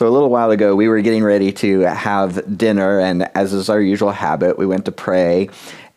So a little while ago, we were getting ready to have dinner, and as is our usual habit, we went to pray.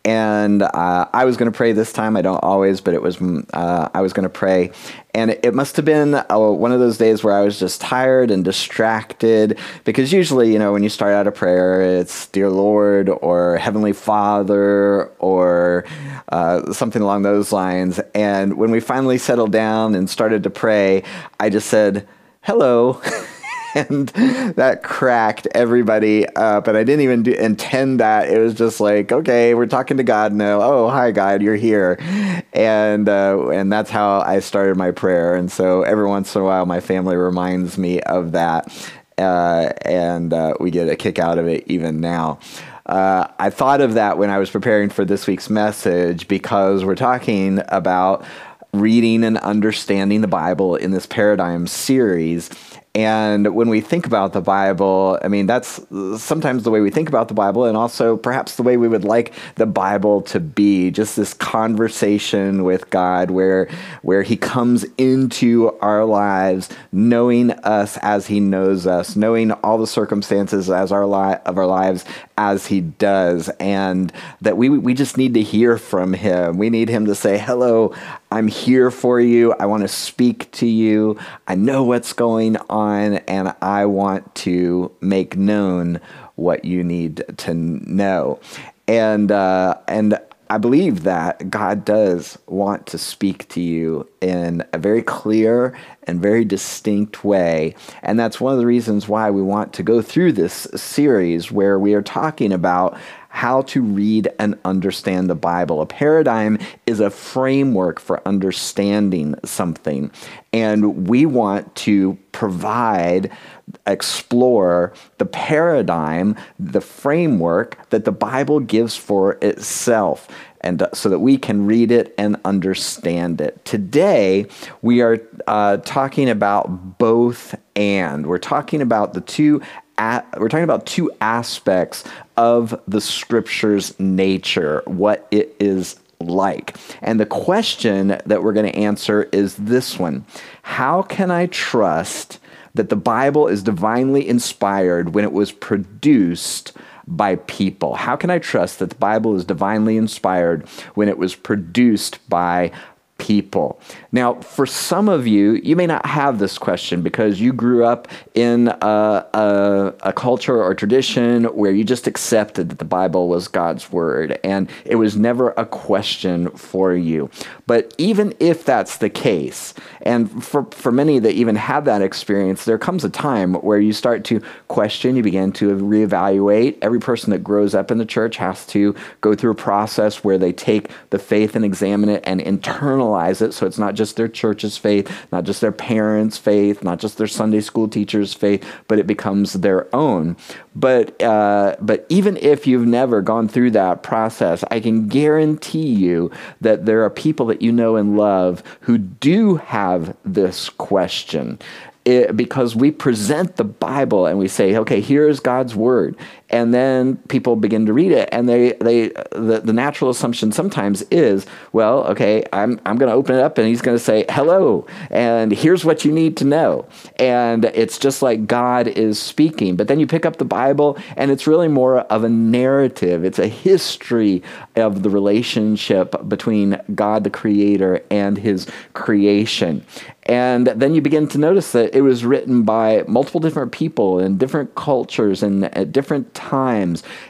And uh, I was going to pray this time. I don't always, but it was mm, uh, I was going to pray, and it, must have been uh, one of those days where I was just tired and distracted. Because usually, you know, when you start out a prayer, it's "Dear Lord" or "Heavenly Father" or uh, something along those lines. And when we finally settled down and started to pray, I just said, "Hello." and that cracked everybody up. And I didn't even do, intend that. It was just like, okay, we're talking to God now. Oh, hi, God, you're here, and uh, and that's how I started my prayer. And so every once in a while, my family reminds me of that, uh, and uh, we get a kick out of it even now. Uh, I thought of that when I was preparing for this week's message because we're talking about reading and understanding the Bible in this paradigm series. And when we think about the Bible, I mean, that's sometimes the way we think about the Bible, and also perhaps the way we would like the Bible to be just this conversation with God where, where He comes into our lives, knowing us as He knows us, knowing all the circumstances as our li- of our lives as He does, and that we, we just need to hear from Him. We need Him to say, Hello, I'm here for you. I want to speak to you. I know what's going on on and I want to make known what you need to know. And uh, and I believe that God does want to speak to you in a very clear and very distinct way. And that's one of the reasons why we want to go through this series where we are talking about how to read and understand the Bible. A paradigm is a framework for understanding something. And we want to provide, explore the paradigm, the framework that the Bible gives for itself and uh, so that we can read it and understand it. Today, we are uh, talking about both and. We're talking about the two at, we're talking about two aspects of the scripture's nature, what it is like. And the question that we're going to answer is this one How can I trust that the Bible is divinely inspired when it was produced? By people. How can I trust that the Bible is divinely inspired when it was produced by people. Now, for some of you, you may not have this question because you grew up in a, a, a, culture or tradition where you just accepted that the Bible was God's word and it was never a question for you. But even if that's the case, and for, for many that even have that experience, there comes a time where you start to question, you begin to reevaluate. Every person that grows up in the church has to go through a process where they take the faith and examine it and internalize it. So it's not just their church's faith, not just their parents' faith, not just their Sunday school teacher's faith, but it becomes their own. But uh, but even if you've never gone through that process, I can guarantee you that there are people that you know and love who do have this question. It, because we present the Bible and we say, okay, here's God's word and then people begin to read it and they they the, the natural assumption sometimes is well okay i'm i'm going to open it up and he's going to say hello and here's what you need to know. And it's just like god is speaking. But then you pick up the bible and it's really more of a narrative. It's a history of the relationship between god the creator and his creation. And then you begin to notice that it was written by multiple different people in different cultures and at different times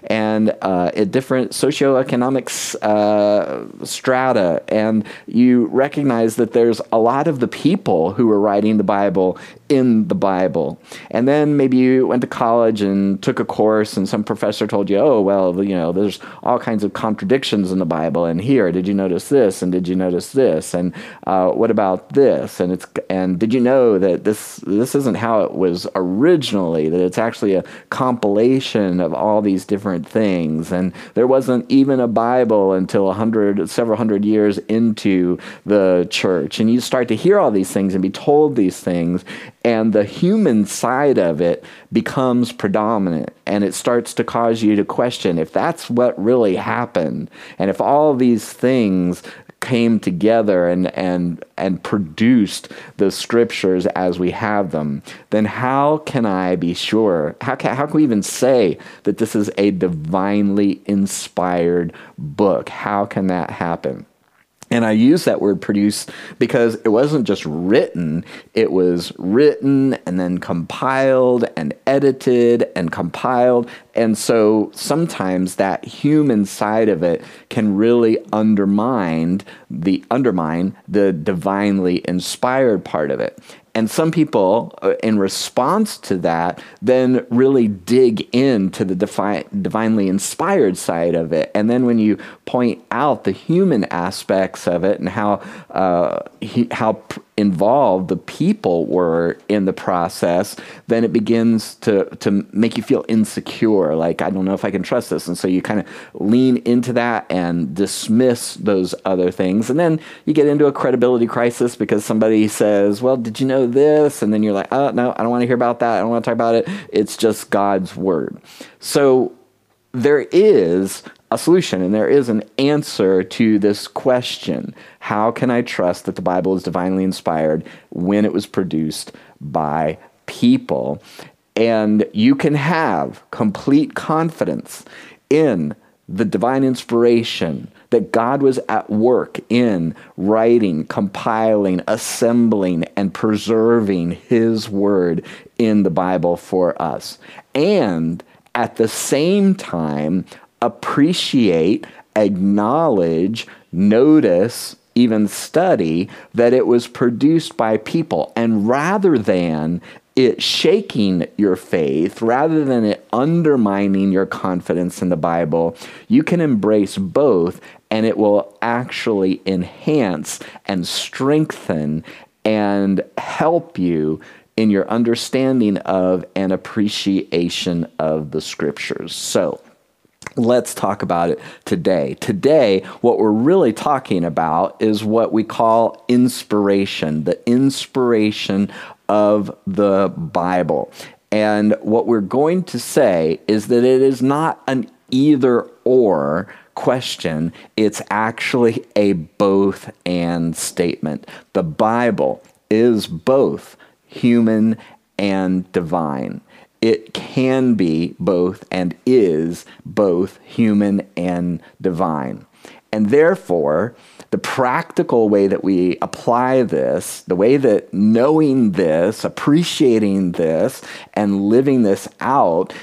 and uh, at different socioeconomic uh, strata. And you recognize that there's a lot of the people who were writing the Bible in the Bible. And then maybe you went to college and took a course, and some professor told you, oh, well, you know, there's all kinds of contradictions in the Bible. And here, did you notice this? And did you notice this? And uh, what about this? And it's and did you know that this this isn't how it was originally? That it's actually a compilation of all these different things. And there wasn't even a Bible until a hundred, several hundred years into the church. And you start to hear all these things and be told these things, and the human side of it becomes predominant and it starts to cause you to question if that's what really happened and if all these things came together and and and produced the scriptures as we have them, then how can I be sure? How can, how can we even say that this is a divinely inspired book? How can that happen? And I use that word produce because it wasn't just written, it was written and then compiled and edited and compiled. And so sometimes that human side of it can really undermine the undermine the divinely inspired part of it. And some people, uh, in response to that, then really dig into the defi- divinely inspired side of it. And then when you point out the human aspects of it and how uh, he, how involved the people were in the process, then it begins to to make you feel insecure. Like I don't know if I can trust this, and so you kind of lean into that and dismiss those other things, and then you get into a credibility crisis because somebody says, "Well, did you know this?" And then you're like, "Oh no, I don't want to hear about that. I don't want to talk about it. It's just God's word." So there is a solution and there is an answer to this question How can I trust that the Bible is divinely inspired when it was produced by people? And you can have complete confidence in the divine inspiration that God was at work in writing, compiling, assembling, and preserving His Word in the Bible for us. And at the same time, appreciate, acknowledge, notice, even study that it was produced by people. And rather than it shaking your faith, rather than it undermining your confidence in the Bible, you can embrace both and it will actually enhance and strengthen and help you in your understanding of and appreciation of the scriptures. So, Let's talk about it today. Today, what we're really talking about is what we call inspiration, the inspiration of the Bible. And what we're going to say is that it is not an either or question, it's actually a both and statement. The Bible is both human and divine. It can be both and is both human and divine. And therefore, the practical way that we apply this, the way that knowing this, appreciating this, and living this out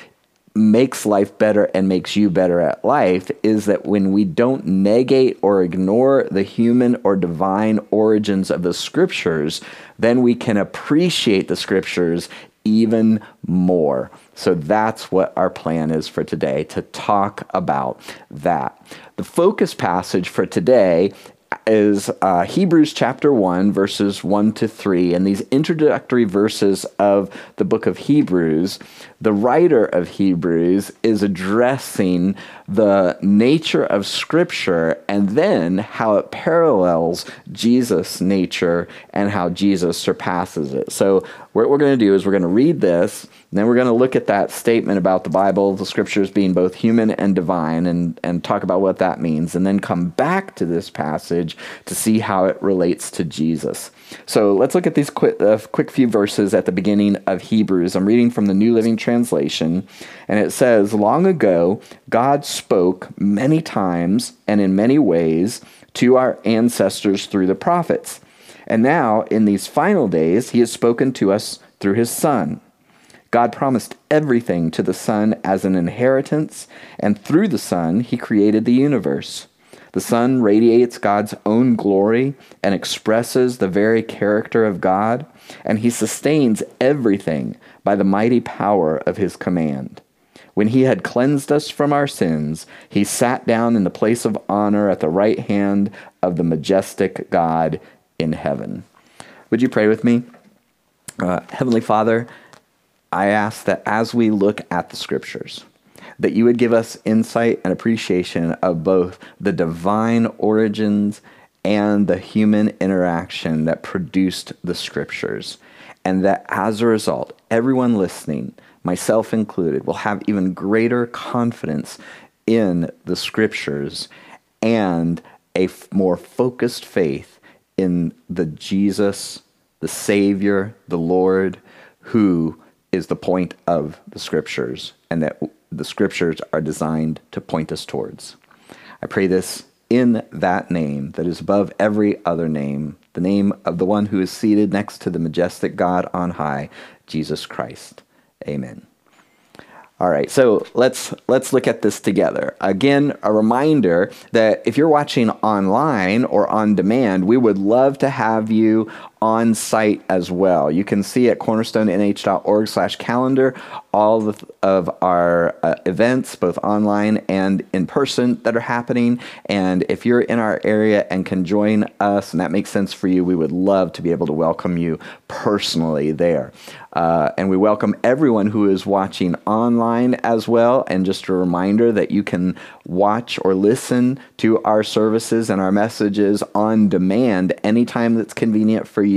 makes life better and makes you better at life is that when we don't negate or ignore the human or divine origins of the scriptures, then we can appreciate the scriptures even more. So that's what our plan is for today to talk about that. The focus passage for today is uh, Hebrews chapter 1, verses 1 to 3. And these introductory verses of the book of Hebrews, the writer of Hebrews is addressing the nature of Scripture and then how it parallels Jesus' nature and how Jesus surpasses it. So, what we're going to do is we're going to read this then we're going to look at that statement about the Bible, the scriptures being both human and divine, and, and talk about what that means, and then come back to this passage to see how it relates to Jesus. So let's look at these quick, uh, quick few verses at the beginning of Hebrews. I'm reading from the New Living Translation, and it says, Long ago, God spoke many times and in many ways to our ancestors through the prophets. And now, in these final days, he has spoken to us through his Son God promised everything to the Son as an inheritance, and through the Son, He created the universe. The Son radiates God's own glory and expresses the very character of God, and He sustains everything by the mighty power of His command. When He had cleansed us from our sins, He sat down in the place of honor at the right hand of the majestic God in heaven. Would you pray with me? Uh, Heavenly Father, I ask that as we look at the scriptures, that you would give us insight and appreciation of both the divine origins and the human interaction that produced the scriptures. And that as a result, everyone listening, myself included, will have even greater confidence in the scriptures and a f- more focused faith in the Jesus, the Savior, the Lord, who is the point of the scriptures, and that the scriptures are designed to point us towards. I pray this in that name that is above every other name, the name of the one who is seated next to the majestic God on high, Jesus Christ. Amen. All right, so let's let's look at this together. Again, a reminder that if you're watching online or on demand, we would love to have you on site as well. You can see at cornerstonenh.org slash calendar all of our uh, events, both online and in person, that are happening. And if you're in our area and can join us, and that makes sense for you, we would love to be able to welcome you personally there. Uh, and we welcome everyone who is watching online as well. And just a reminder that you can watch or listen to our services and our messages on demand anytime that's convenient for you,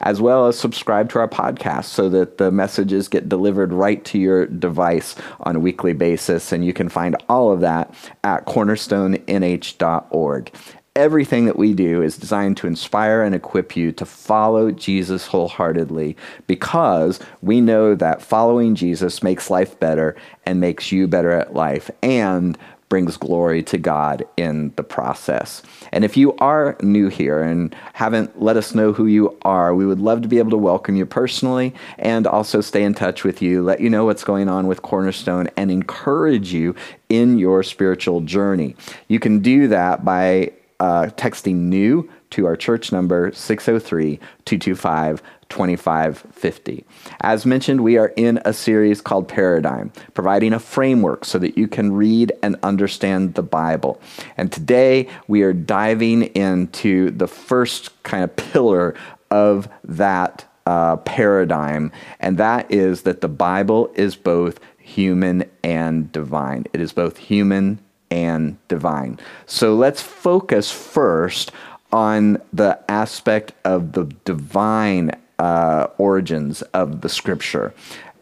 as well as subscribe to our podcast so that the messages get delivered right to your device on a weekly basis. And you can find all of that at cornerstonenh.org. Everything that we do is designed to inspire and equip you to follow Jesus wholeheartedly because we know that following Jesus makes life better and makes you better at life and brings glory to God in the process. And if you are new here and haven't let us know who you are, we would love to be able to welcome you personally and also stay in touch with you, let you know what's going on with Cornerstone, and encourage you in your spiritual journey. You can do that by uh, texting new to our church number 603 225 2550. As mentioned, we are in a series called Paradigm, providing a framework so that you can read and understand the Bible. And today we are diving into the first kind of pillar of that uh, paradigm, and that is that the Bible is both human and divine. It is both human and divine. So let's focus first on the aspect of the divine uh, origins of the scripture.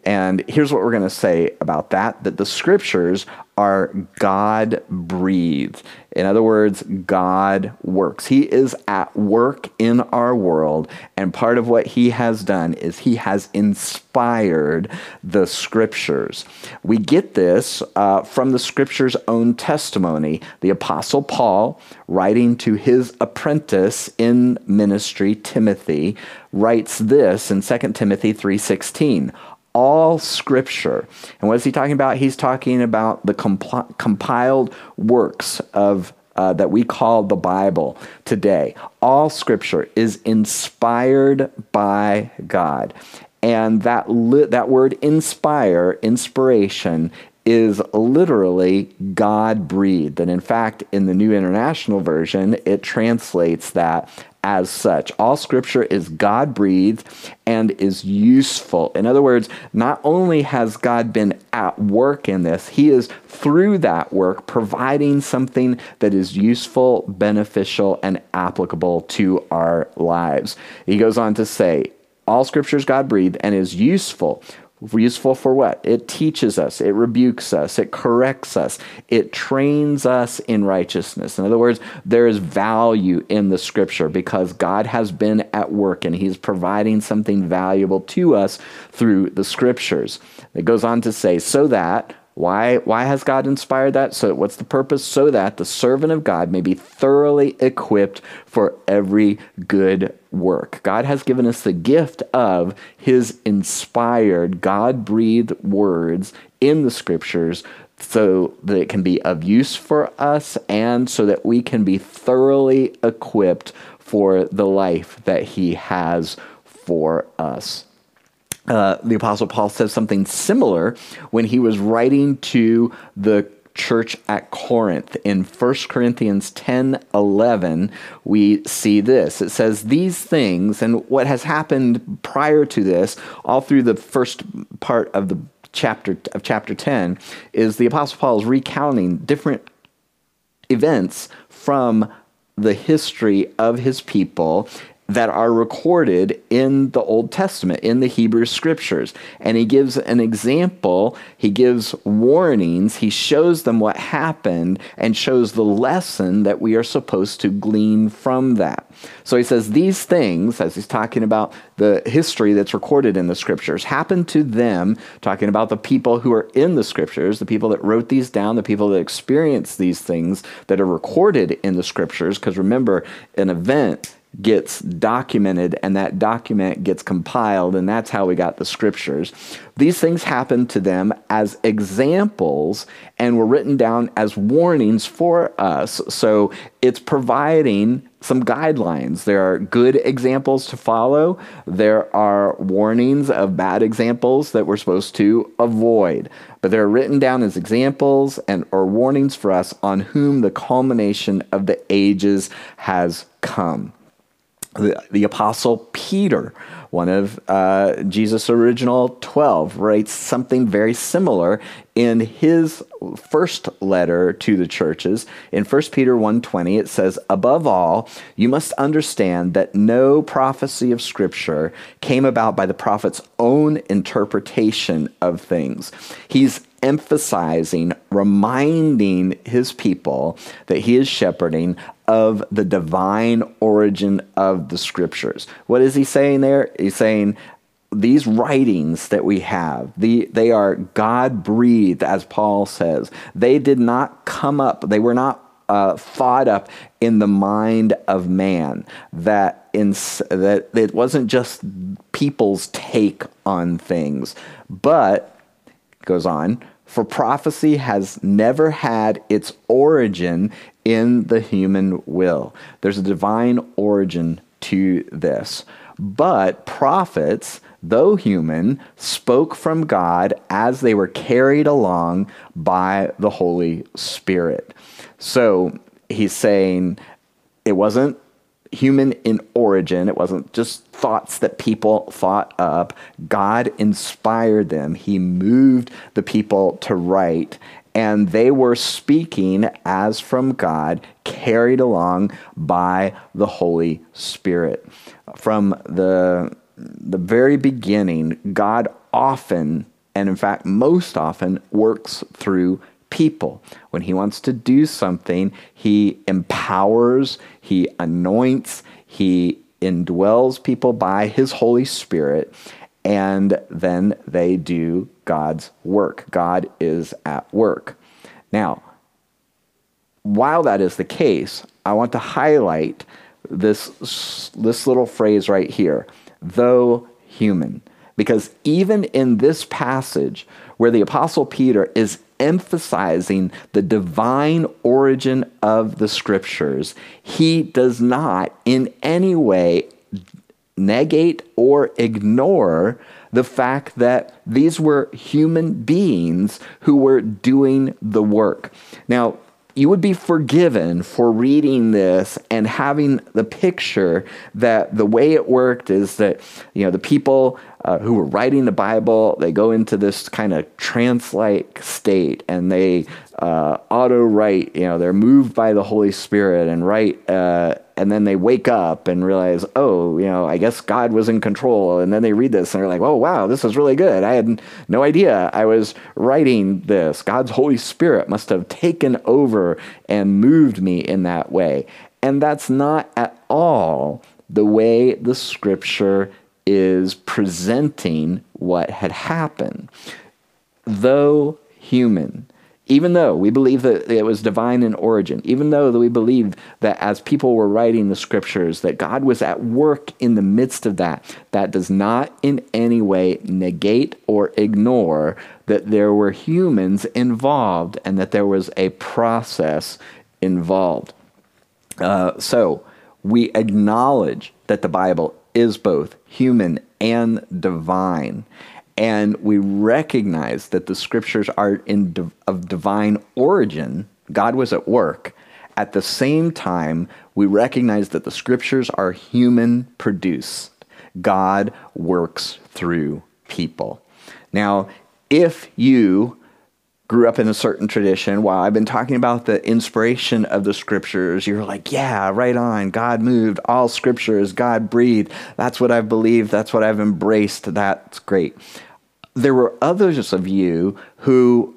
And here's what we're going to say about that that the scriptures are God breathed. In other words, God works. He is at work in our world. And part of what He has done is He has inspired the scriptures. We get this uh, from the scripture's own testimony. The Apostle Paul, writing to his apprentice in ministry, Timothy, writes this in 2 Timothy 3:16 all scripture. And what is he talking about? He's talking about the comp- compiled works of uh, that we call the Bible today. All scripture is inspired by God. And that, li- that word inspire, inspiration, is literally God breathed. And in fact, in the New International Version, it translates that as such. All scripture is God breathed and is useful. In other words, not only has God been at work in this, He is through that work providing something that is useful, beneficial, and applicable to our lives. He goes on to say, all scripture is God breathed and is useful Useful for what? It teaches us, it rebukes us, it corrects us, it trains us in righteousness. In other words, there is value in the scripture because God has been at work and He's providing something valuable to us through the scriptures. It goes on to say, so that why, why has God inspired that? So, what's the purpose? So that the servant of God may be thoroughly equipped for every good work. God has given us the gift of His inspired, God breathed words in the scriptures so that it can be of use for us and so that we can be thoroughly equipped for the life that He has for us. Uh, the Apostle Paul says something similar when he was writing to the church at Corinth. In 1 Corinthians 10 11, we see this. It says, These things, and what has happened prior to this, all through the first part of the chapter of chapter 10, is the Apostle Paul is recounting different events from the history of his people that are recorded in the Old Testament, in the Hebrew scriptures. And he gives an example, he gives warnings, he shows them what happened, and shows the lesson that we are supposed to glean from that. So he says these things, as he's talking about the history that's recorded in the scriptures, happened to them, talking about the people who are in the scriptures, the people that wrote these down, the people that experienced these things that are recorded in the scriptures. Because remember, an event gets documented and that document gets compiled, and that's how we got the scriptures. These things happened to them as examples and were written down as warnings for us. So it's providing some guidelines. There are good examples to follow, there are warnings of bad examples that we're supposed to avoid. But they're written down as examples and or warnings for us on whom the culmination of the ages has come the, the apostle Peter, one of uh, Jesus' original 12, writes something very similar in his first letter to the churches. In 1 Peter 1:20 it says, "Above all, you must understand that no prophecy of scripture came about by the prophet's own interpretation of things." He's emphasizing, reminding his people that he is shepherding of the divine origin of the scriptures. What is he saying there? He's saying these writings that we have, the, they are God breathed, as Paul says. They did not come up, they were not uh, thought up in the mind of man. That, in, that it wasn't just people's take on things, but, goes on, for prophecy has never had its origin in the human will. There's a divine origin to this. But prophets, though human, spoke from God as they were carried along by the Holy Spirit. So he's saying it wasn't human in origin, it wasn't just thoughts that people thought up. God inspired them, He moved the people to write and they were speaking as from God, carried along by the Holy Spirit. From the, the very beginning, God often, and in fact, most often, works through people. When He wants to do something, He empowers, He anoints, He indwells people by His Holy Spirit, and then they do God's work. God is at work. Now, while that is the case, I want to highlight this, this little phrase right here, though human. Because even in this passage, where the Apostle Peter is emphasizing the divine origin of the scriptures, he does not in any way negate or ignore the fact that these were human beings who were doing the work. Now, you would be forgiven for reading this and having the picture that the way it worked is that you know the people uh, who were writing the Bible they go into this kind of trance-like state and they uh, auto write you know they're moved by the Holy Spirit and write uh, and then they wake up and realize, oh, you know, I guess God was in control. And then they read this and they're like, oh, wow, this is really good. I had no idea I was writing this. God's Holy Spirit must have taken over and moved me in that way. And that's not at all the way the scripture is presenting what had happened. Though human, even though we believe that it was divine in origin, even though we believe that as people were writing the scriptures, that God was at work in the midst of that, that does not in any way negate or ignore that there were humans involved and that there was a process involved. Uh, so we acknowledge that the Bible is both human and divine and we recognize that the scriptures are in of divine origin. God was at work. At the same time, we recognize that the scriptures are human produced. God works through people. Now, if you grew up in a certain tradition, while I've been talking about the inspiration of the scriptures, you're like, yeah, right on. God moved. All scripture is God breathed. That's what I've believed. That's what I've embraced. That's great. There were others of you who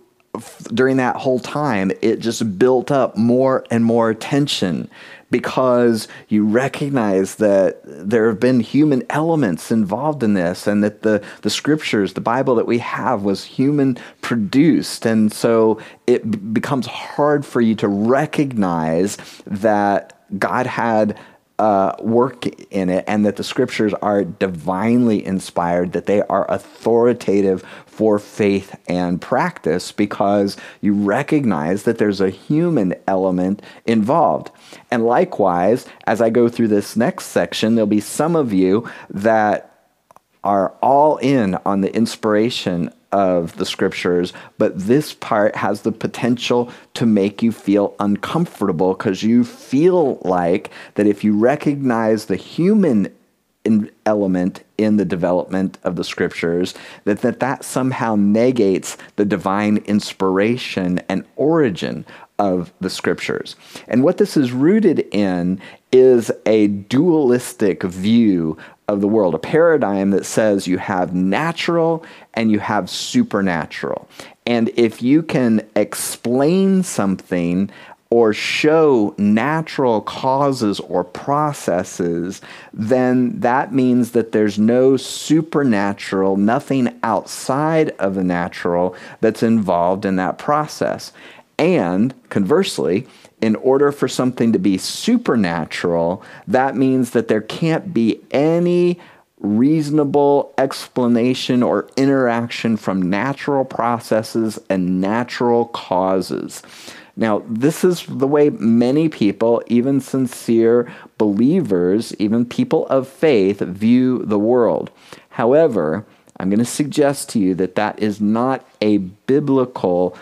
during that whole time, it just built up more and more tension because you recognize that there have been human elements involved in this and that the, the scriptures, the Bible that we have, was human produced. And so it b- becomes hard for you to recognize that God had uh, work in it and that the scriptures are divinely inspired, that they are authoritative for faith and practice because you recognize that there's a human element involved. And likewise, as I go through this next section, there'll be some of you that are all in on the inspiration of the scriptures, but this part has the potential to make you feel uncomfortable because you feel like that if you recognize the human in element in the development of the scriptures that, that that somehow negates the divine inspiration and origin of the scriptures. And what this is rooted in is a dualistic view of the world, a paradigm that says you have natural and you have supernatural. And if you can explain something or show natural causes or processes, then that means that there's no supernatural, nothing outside of the natural that's involved in that process. And conversely, in order for something to be supernatural, that means that there can't be any reasonable explanation or interaction from natural processes and natural causes. Now, this is the way many people, even sincere believers, even people of faith, view the world. However, I'm going to suggest to you that that is not a biblical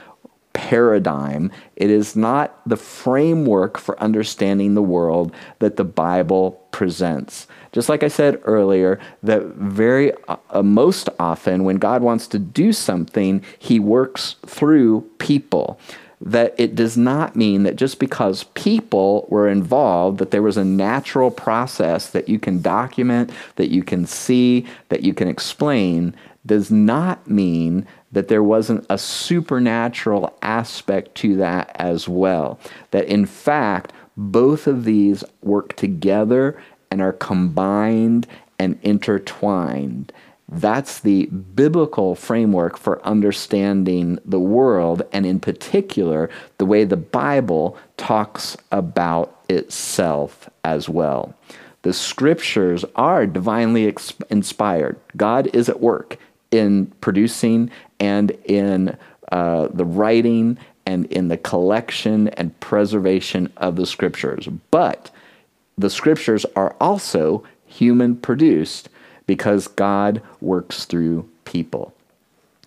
paradigm. It is not the framework for understanding the world that the Bible presents. Just like I said earlier, that very uh, most often when God wants to do something, he works through people that it does not mean that just because people were involved, that there was a natural process that you can document, that you can see, that you can explain, does not mean that there wasn't a supernatural aspect to that as well. That in fact, both of these work together and are combined and intertwined. That's the biblical framework for understanding the world, and in particular, the way the Bible talks about itself as well. The scriptures are divinely inspired. God is at work in producing and in uh, the writing and in the collection and preservation of the scriptures. But the scriptures are also human produced because God works through people.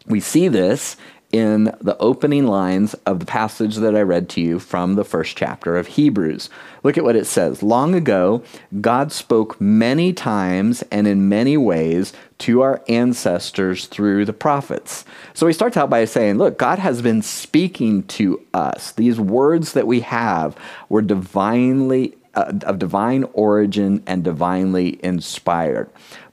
We see this in the opening lines of the passage that I read to you from the first chapter of Hebrews. Look at what it says. Long ago, God spoke many times and in many ways to our ancestors through the prophets. So he starts out by saying, Look, God has been speaking to us. These words that we have were divinely. Uh, of divine origin and divinely inspired.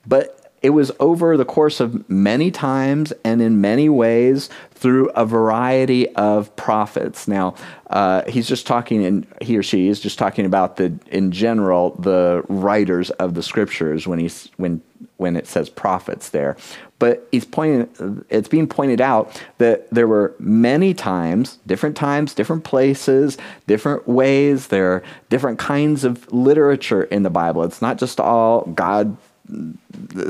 But it was over the course of many times and in many ways through a variety of prophets. Now, uh, he's just talking, and he or she is just talking about the, in general, the writers of the scriptures when he's when when it says prophets there. But he's pointing, it's being pointed out that there were many times, different times, different places, different ways. There are different kinds of literature in the Bible. It's not just all God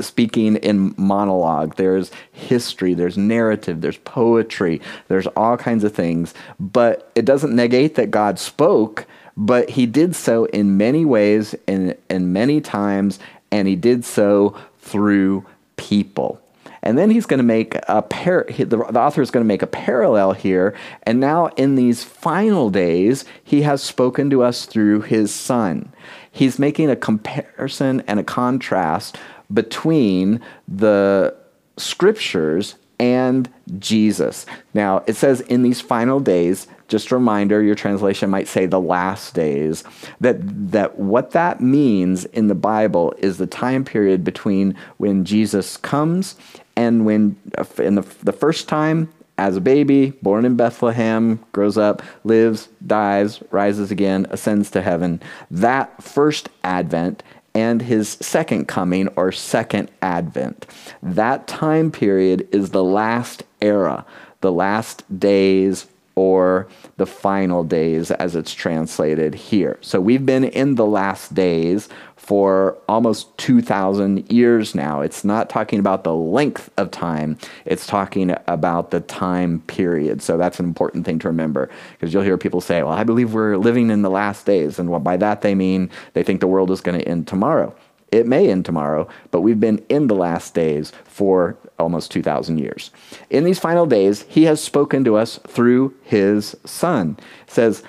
speaking in monologue. There's history, there's narrative, there's poetry, there's all kinds of things. But it doesn't negate that God spoke, but he did so in many ways and, and many times, and he did so through people. And then he's going to make a par- the author is going to make a parallel here. And now, in these final days, he has spoken to us through his son he's making a comparison and a contrast between the scriptures and Jesus. Now, it says in these final days, just a reminder, your translation might say the last days, that, that what that means in the Bible is the time period between when Jesus comes and when, in the, the first time, as a baby, born in Bethlehem, grows up, lives, dies, rises again, ascends to heaven. That first advent and his second coming or second advent. That time period is the last era, the last days or the final days as it's translated here. So we've been in the last days for almost 2,000 years now. It's not talking about the length of time, it's talking about the time period. So that's an important thing to remember because you'll hear people say, Well, I believe we're living in the last days. And by that they mean they think the world is going to end tomorrow. It may end tomorrow, but we've been in the last days for almost 2,000 years. In these final days, he has spoken to us through his son. It says,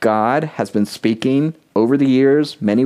God has been speaking over the years, many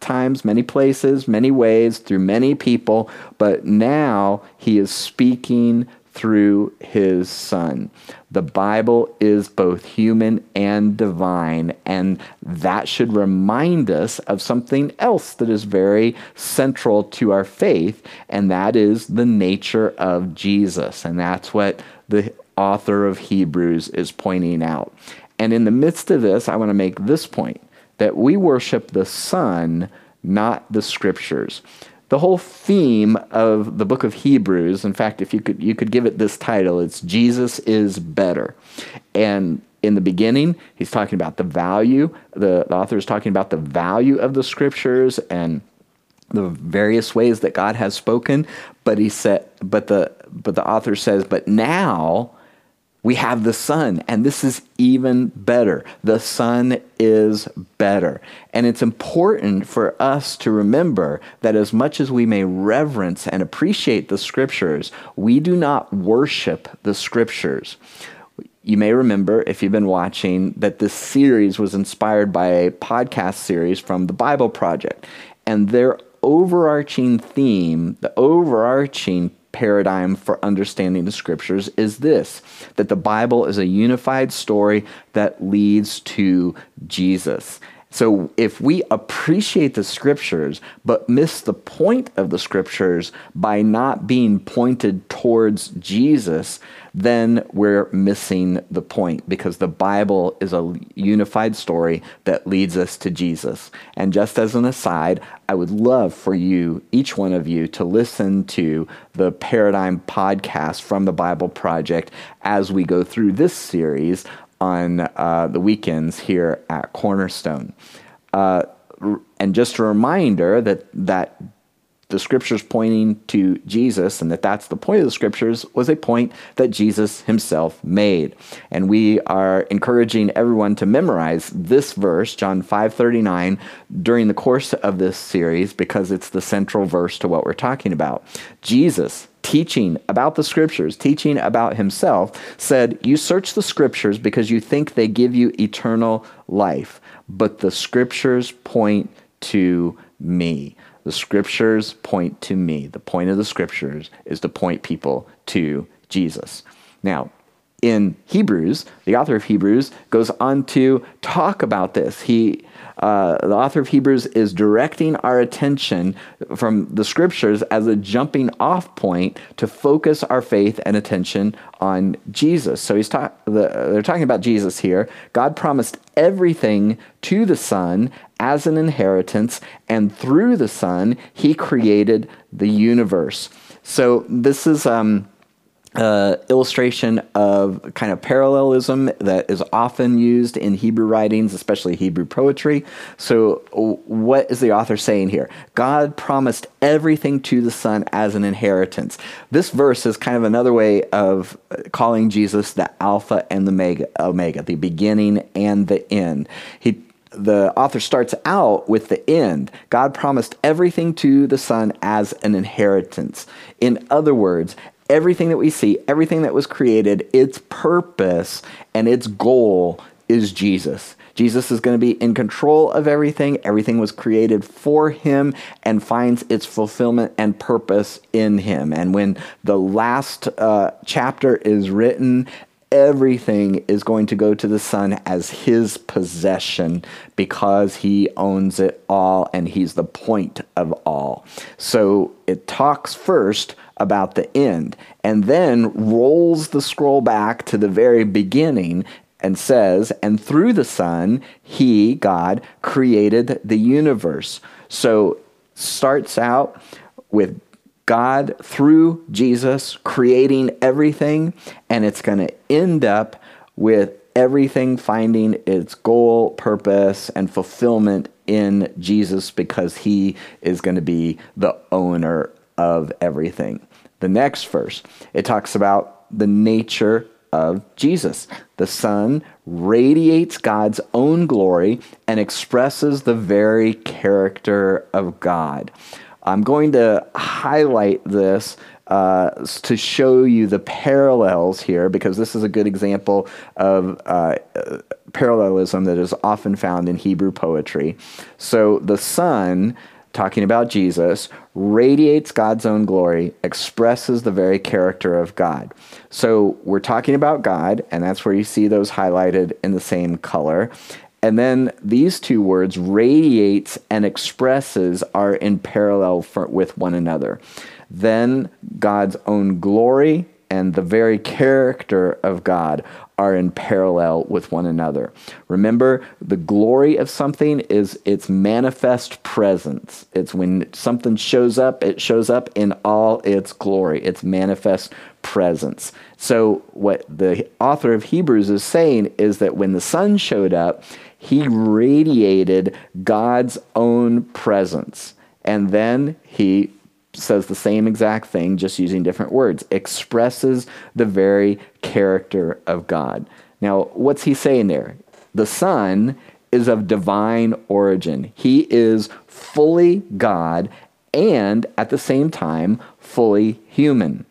times, many places, many ways, through many people, but now he is speaking through his son. The Bible is both human and divine, and that should remind us of something else that is very central to our faith, and that is the nature of Jesus. And that's what the author of Hebrews is pointing out. And in the midst of this, I want to make this point that we worship the Son, not the Scriptures. The whole theme of the book of Hebrews, in fact, if you could you could give it this title, it's Jesus is better. And in the beginning, he's talking about the value, the, the author is talking about the value of the scriptures and the various ways that God has spoken, but he said but the but the author says, but now we have the Son, and this is even better. The Son is better. And it's important for us to remember that as much as we may reverence and appreciate the Scriptures, we do not worship the Scriptures. You may remember, if you've been watching, that this series was inspired by a podcast series from the Bible Project. And their overarching theme, the overarching paradigm for understanding the scriptures is this that the Bible is a unified story that leads to Jesus. So if we appreciate the scriptures but miss the point of the scriptures by not being pointed towards Jesus, then we're missing the point because the Bible is a unified story that leads us to Jesus. And just as an aside, I would love for you, each one of you, to listen to the Paradigm podcast from the Bible Project as we go through this series on uh, the weekends here at Cornerstone. Uh, and just a reminder that that the scriptures pointing to Jesus and that that's the point of the scriptures was a point that Jesus himself made. And we are encouraging everyone to memorize this verse, John 5:39, during the course of this series because it's the central verse to what we're talking about. Jesus teaching about the scriptures, teaching about himself, said, You search the scriptures because you think they give you eternal life, but the scriptures point to me. The scriptures point to me. The point of the scriptures is to point people to Jesus. Now, in Hebrews, the author of Hebrews goes on to talk about this. He uh, the author of Hebrews is directing our attention from the scriptures as a jumping off point to focus our faith and attention on Jesus. So he's ta- the, they're talking about Jesus here. God promised everything to the Son as an inheritance, and through the Son, he created the universe. So this is. Um, uh, illustration of kind of parallelism that is often used in Hebrew writings, especially Hebrew poetry. So, what is the author saying here? God promised everything to the Son as an inheritance. This verse is kind of another way of calling Jesus the Alpha and the Omega, Omega the beginning and the end. He the author starts out with the end. God promised everything to the Son as an inheritance. In other words, everything that we see, everything that was created, its purpose and its goal is Jesus. Jesus is going to be in control of everything. Everything was created for him and finds its fulfillment and purpose in him. And when the last uh, chapter is written, everything is going to go to the Son as his possession because he owns it all and he's the point of all. So it talks first about the end and then rolls the scroll back to the very beginning and says, and through the Son, He, God, created the universe. So starts out with God through Jesus creating everything, and it's going to end up with everything finding its goal, purpose, and fulfillment in Jesus because He is going to be the owner of everything. The next verse, it talks about the nature of Jesus. The Son radiates God's own glory and expresses the very character of God. I'm going to highlight this uh, to show you the parallels here because this is a good example of uh, parallelism that is often found in Hebrew poetry. So the Son talking about Jesus, radiates God's own glory, expresses the very character of God. So we're talking about God, and that's where you see those highlighted in the same color. And then these two words, radiates and expresses, are in parallel for, with one another. Then God's own glory and the very character of God are in parallel with one another. Remember, the glory of something is its manifest presence. It's when something shows up, it shows up in all its glory, its manifest presence. So, what the author of Hebrews is saying is that when the Son showed up, he radiated God's own presence. And then he says the same exact thing, just using different words, expresses the very character of God. Now, what's he saying there? The Son is of divine origin. He is fully God and at the same time fully human.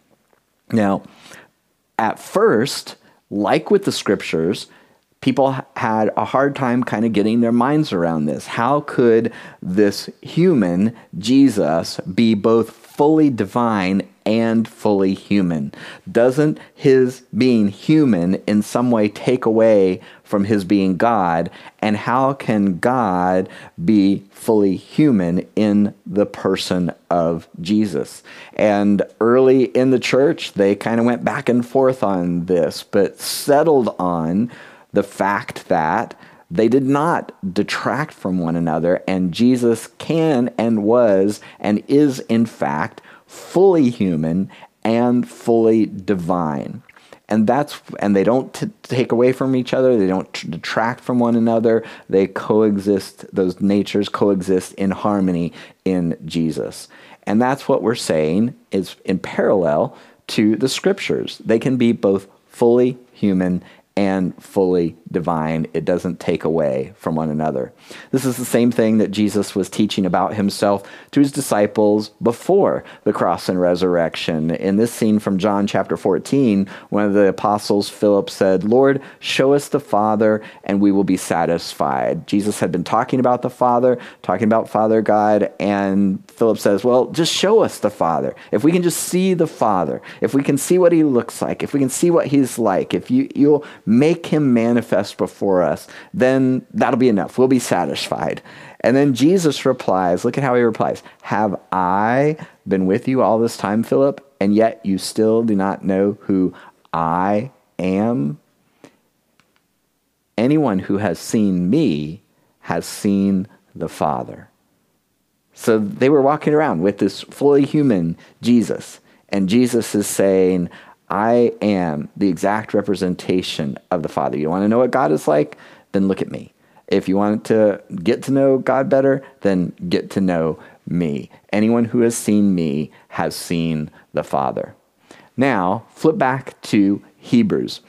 Now, at first, like with the scriptures, people had a hard time kind of getting their minds around this. How could this human, Jesus, be both fully divine and fully human? Doesn't his being human in some way take away from his being God? And how can God be fully human in the person of Jesus? And early in the church, they kind of went back and forth on this, but settled on the fact that they did not detract from one another, and Jesus can and was and is, in fact, fully human and fully divine. And that's and they don't t- take away from each other. They don't t- detract from one another. They coexist. Those natures coexist in harmony in Jesus. And that's what we're saying is in parallel to the scriptures. They can be both fully human and fully divine. It doesn't take away from one another. This is the same thing that Jesus was teaching about himself to his disciples before the cross and resurrection. In this scene from John chapter 14, one of the apostles, Philip, said, Lord, show us the Father, and we will be satisfied. Jesus had been talking about the Father, talking about Father God, and Philip says, Well, just show us the Father. If we can just see the Father, if we can see what he looks like, if we can see what he's like, if you, you'll make him manifest before us, then that'll be enough. We'll be satisfied. And then Jesus replies, look at how he replies Have I been with you all this time, Philip, and yet you still do not know who I am? Anyone who has seen me has seen the Father. So they were walking around with this fully human Jesus. And Jesus is saying, I am the exact representation of the Father. You want to know what God is like? Then look at me. If you want to get to know God better, then get to know me. Anyone who has seen me has seen the Father. Now, flip back to Hebrews.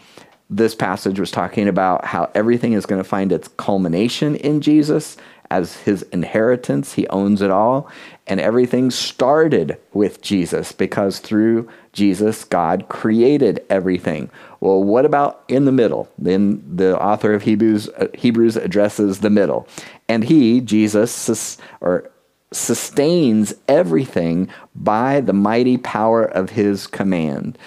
This passage was talking about how everything is going to find its culmination in Jesus as his inheritance. He owns it all. And everything started with Jesus because through Jesus, God created everything. Well, what about in the middle? Then the author of Hebrews, uh, Hebrews addresses the middle. And he, Jesus, or sustains everything by the mighty power of his command.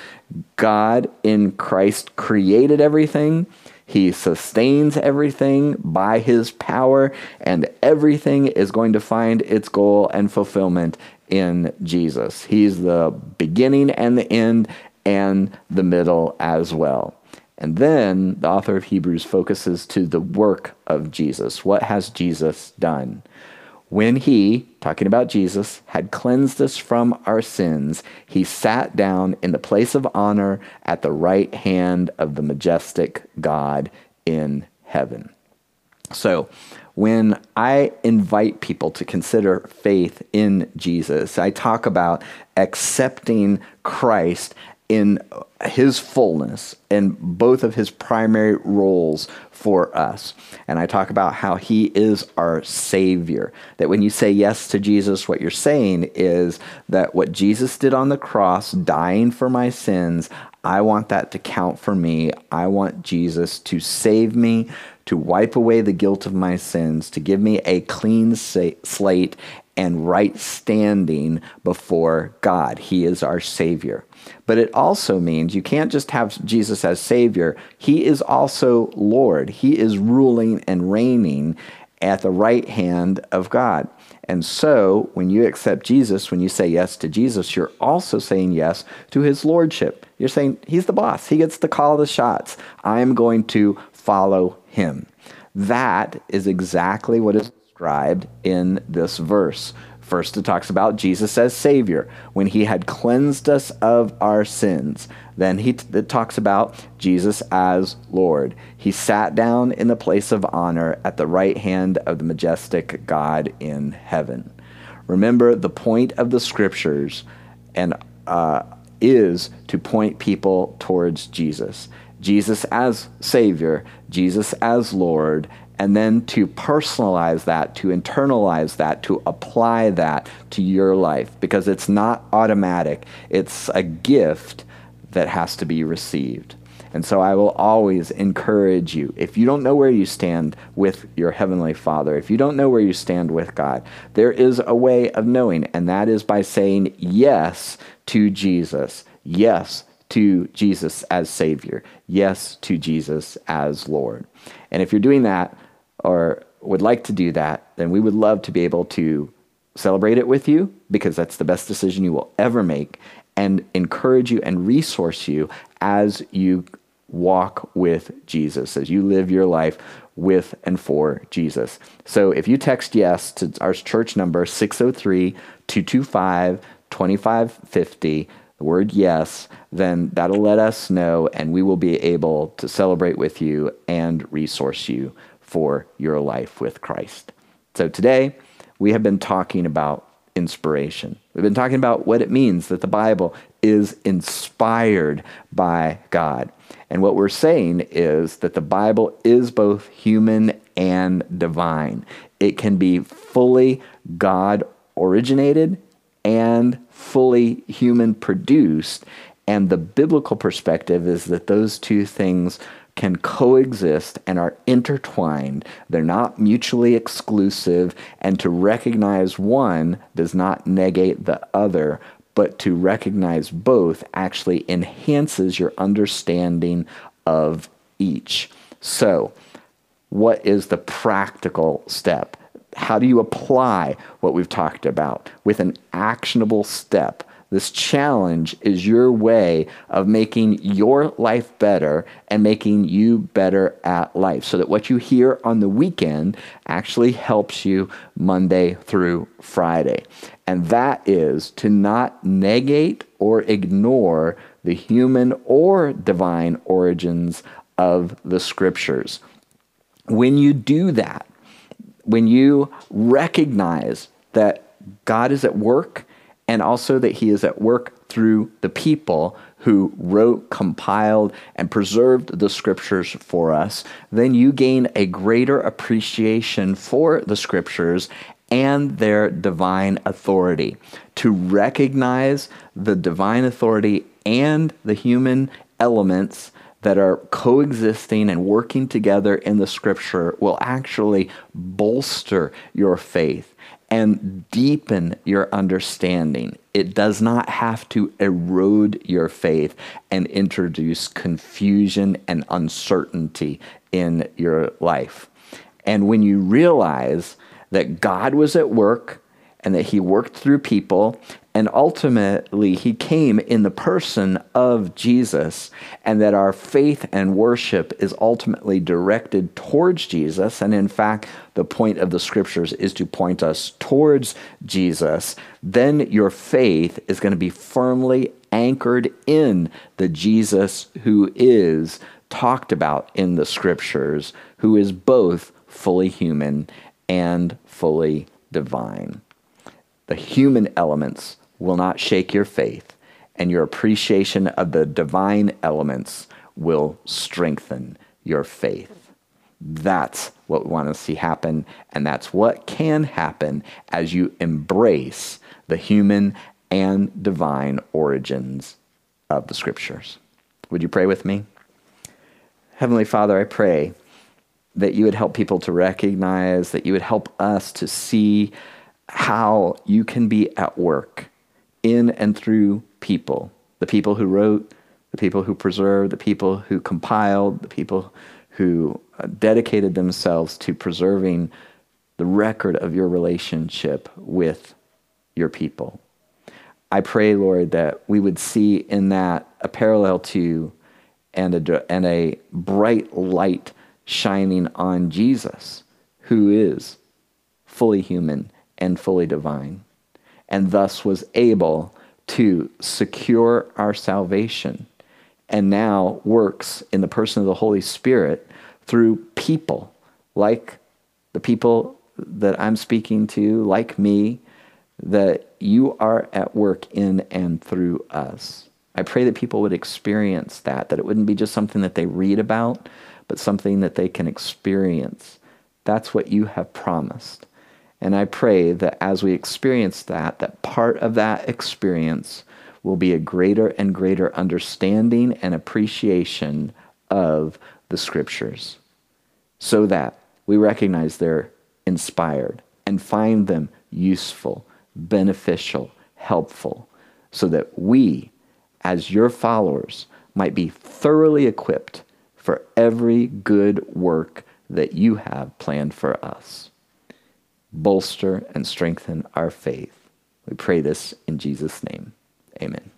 God in Christ created everything. He sustains everything by his power, and everything is going to find its goal and fulfillment in Jesus. He's the beginning and the end and the middle as well. And then the author of Hebrews focuses to the work of Jesus. What has Jesus done? When he, talking about Jesus, had cleansed us from our sins, he sat down in the place of honor at the right hand of the majestic God in heaven. So, when I invite people to consider faith in Jesus, I talk about accepting Christ in his fullness in both of his primary roles for us. And I talk about how he is our Savior. That when you say yes to Jesus, what you're saying is that what Jesus did on the cross, dying for my sins, I want that to count for me. I want Jesus to save me, to wipe away the guilt of my sins, to give me a clean slate and right standing before God. He is our Savior. But it also means you can't just have Jesus as Savior, He is also Lord. He is ruling and reigning at the right hand of God. And so, when you accept Jesus, when you say yes to Jesus, you're also saying yes to his lordship. You're saying he's the boss. He gets to call the shots. I am going to follow him. That is exactly what is described in this verse. First, it talks about Jesus as Savior when He had cleansed us of our sins. Then he t- it talks about Jesus as Lord. He sat down in the place of honor at the right hand of the majestic God in heaven. Remember, the point of the scriptures and uh, is to point people towards Jesus. Jesus as Savior, Jesus as Lord, and then to personalize that, to internalize that, to apply that to your life because it's not automatic. It's a gift that has to be received. And so I will always encourage you if you don't know where you stand with your Heavenly Father, if you don't know where you stand with God, there is a way of knowing, and that is by saying yes to Jesus. Yes to Jesus as Savior. Yes to Jesus as Lord. And if you're doing that, or would like to do that, then we would love to be able to celebrate it with you because that's the best decision you will ever make and encourage you and resource you as you walk with Jesus, as you live your life with and for Jesus. So if you text yes to our church number 603 225 2550, the word yes, then that'll let us know and we will be able to celebrate with you and resource you for your life with Christ. So today, we have been talking about inspiration. We've been talking about what it means that the Bible is inspired by God. And what we're saying is that the Bible is both human and divine. It can be fully God originated and fully human produced. And the biblical perspective is that those two things can coexist and are intertwined. They're not mutually exclusive, and to recognize one does not negate the other, but to recognize both actually enhances your understanding of each. So, what is the practical step? How do you apply what we've talked about with an actionable step this challenge is your way of making your life better and making you better at life so that what you hear on the weekend actually helps you Monday through Friday. And that is to not negate or ignore the human or divine origins of the scriptures. When you do that, when you recognize that God is at work and also that he is at work through the people who wrote, compiled, and preserved the scriptures for us, then you gain a greater appreciation for the scriptures and their divine authority. To recognize the divine authority and the human elements that are coexisting and working together in the scripture will actually bolster your faith and deepen your understanding. It does not have to erode your faith and introduce confusion and uncertainty in your life. And when you realize that God was at work and that He worked through people and ultimately, he came in the person of Jesus, and that our faith and worship is ultimately directed towards Jesus. And in fact, the point of the scriptures is to point us towards Jesus. Then your faith is going to be firmly anchored in the Jesus who is talked about in the scriptures, who is both fully human and fully divine. The human elements will not shake your faith, and your appreciation of the divine elements will strengthen your faith. That's what we want to see happen, and that's what can happen as you embrace the human and divine origins of the scriptures. Would you pray with me? Heavenly Father, I pray that you would help people to recognize, that you would help us to see how you can be at work in and through people the people who wrote, the people who preserved, the people who compiled, the people who uh, dedicated themselves to preserving the record of your relationship with your people. I pray, Lord, that we would see in that a parallel to and a, and a bright light shining on Jesus, who is fully human and fully divine and thus was able to secure our salvation and now works in the person of the Holy Spirit through people like the people that I'm speaking to, like me, that you are at work in and through us. I pray that people would experience that, that it wouldn't be just something that they read about, but something that they can experience. That's what you have promised. And I pray that as we experience that, that part of that experience will be a greater and greater understanding and appreciation of the scriptures so that we recognize they're inspired and find them useful, beneficial, helpful, so that we, as your followers, might be thoroughly equipped for every good work that you have planned for us bolster and strengthen our faith. We pray this in Jesus' name. Amen.